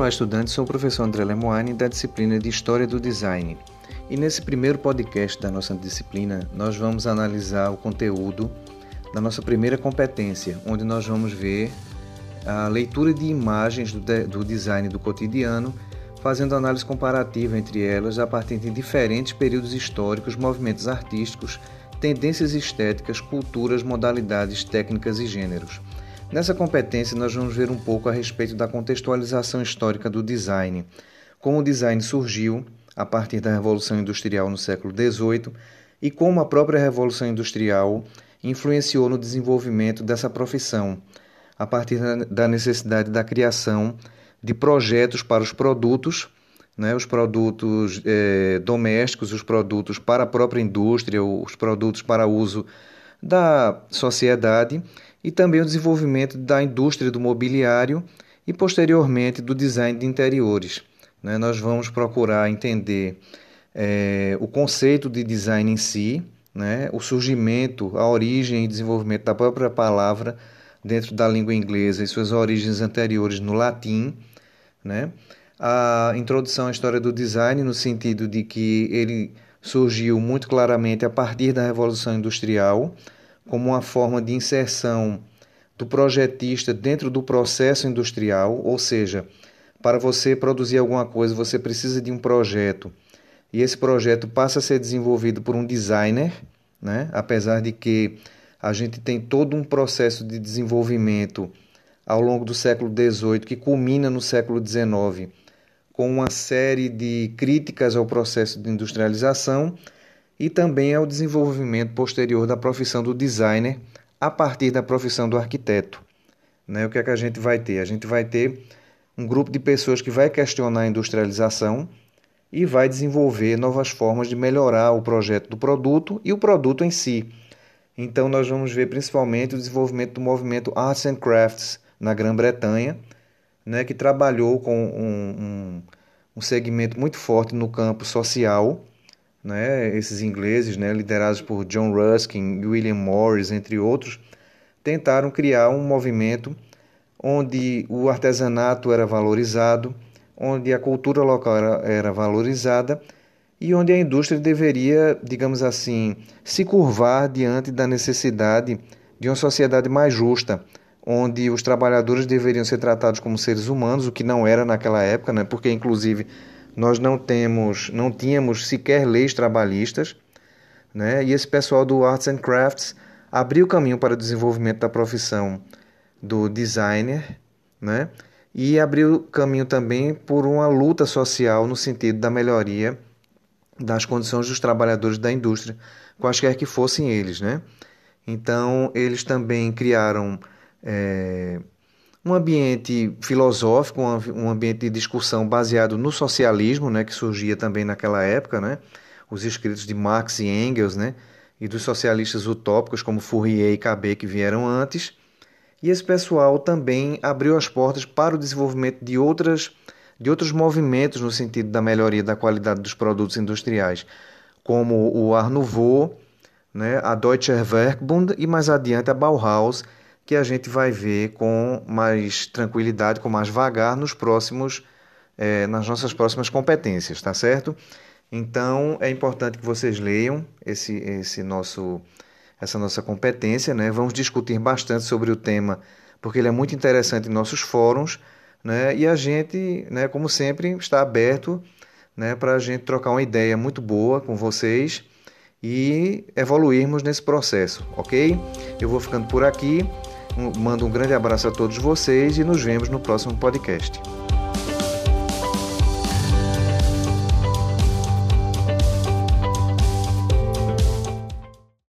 Olá, estudantes. Sou o professor André Lemoine da disciplina de História do Design. E nesse primeiro podcast da nossa disciplina, nós vamos analisar o conteúdo da nossa primeira competência, onde nós vamos ver a leitura de imagens do, de, do design do cotidiano, fazendo análise comparativa entre elas a partir de diferentes períodos históricos, movimentos artísticos, tendências estéticas, culturas, modalidades, técnicas e gêneros. Nessa competência, nós vamos ver um pouco a respeito da contextualização histórica do design, como o design surgiu a partir da Revolução Industrial no século XVIII e como a própria Revolução Industrial influenciou no desenvolvimento dessa profissão, a partir da necessidade da criação de projetos para os produtos, né, os produtos eh, domésticos, os produtos para a própria indústria, os produtos para uso da sociedade e também o desenvolvimento da indústria do mobiliário e, posteriormente, do design de interiores. Né? Nós vamos procurar entender é, o conceito de design em si, né? o surgimento, a origem e desenvolvimento da própria palavra dentro da língua inglesa e suas origens anteriores no latim, né? a introdução à história do design no sentido de que ele surgiu muito claramente a partir da Revolução Industrial, como uma forma de inserção do projetista dentro do processo industrial, ou seja, para você produzir alguma coisa, você precisa de um projeto. E esse projeto passa a ser desenvolvido por um designer, né? apesar de que a gente tem todo um processo de desenvolvimento ao longo do século XVIII, que culmina no século XIX, com uma série de críticas ao processo de industrialização e também ao desenvolvimento posterior da profissão do designer a partir da profissão do arquiteto. Né? O que é que a gente vai ter? A gente vai ter um grupo de pessoas que vai questionar a industrialização e vai desenvolver novas formas de melhorar o projeto do produto e o produto em si. Então, nós vamos ver principalmente o desenvolvimento do movimento Arts and Crafts na Grã-Bretanha, né, que trabalhou com um, um, um segmento muito forte no campo social né, esses ingleses, né, liderados por John Ruskin e William Morris, entre outros, tentaram criar um movimento onde o artesanato era valorizado, onde a cultura local era, era valorizada e onde a indústria deveria, digamos assim, se curvar diante da necessidade de uma sociedade mais justa, onde os trabalhadores deveriam ser tratados como seres humanos, o que não era naquela época, né? porque inclusive nós não temos, não tínhamos sequer leis trabalhistas, né? E esse pessoal do Arts and Crafts abriu caminho para o desenvolvimento da profissão do designer, né? E abriu caminho também por uma luta social no sentido da melhoria das condições dos trabalhadores da indústria, quaisquer que fossem eles, né? Então eles também criaram é, um ambiente filosófico, um ambiente de discussão baseado no socialismo, né, que surgia também naquela época, né, os escritos de Marx e Engels, né, e dos socialistas utópicos como Fourier e Cabet que vieram antes. E esse pessoal também abriu as portas para o desenvolvimento de outras de outros movimentos no sentido da melhoria da qualidade dos produtos industriais, como o Art Nouveau, né, a Deutsche Werkbund e mais adiante a Bauhaus, que a gente vai ver com mais tranquilidade, com mais vagar nos próximos, é, nas nossas próximas competências, tá certo? Então é importante que vocês leiam esse, esse nosso, essa nossa competência, né? Vamos discutir bastante sobre o tema, porque ele é muito interessante em nossos fóruns, né? E a gente, né, como sempre, está aberto, né, para a gente trocar uma ideia muito boa com vocês e evoluirmos nesse processo, ok? Eu vou ficando por aqui. Mando um grande abraço a todos vocês e nos vemos no próximo podcast.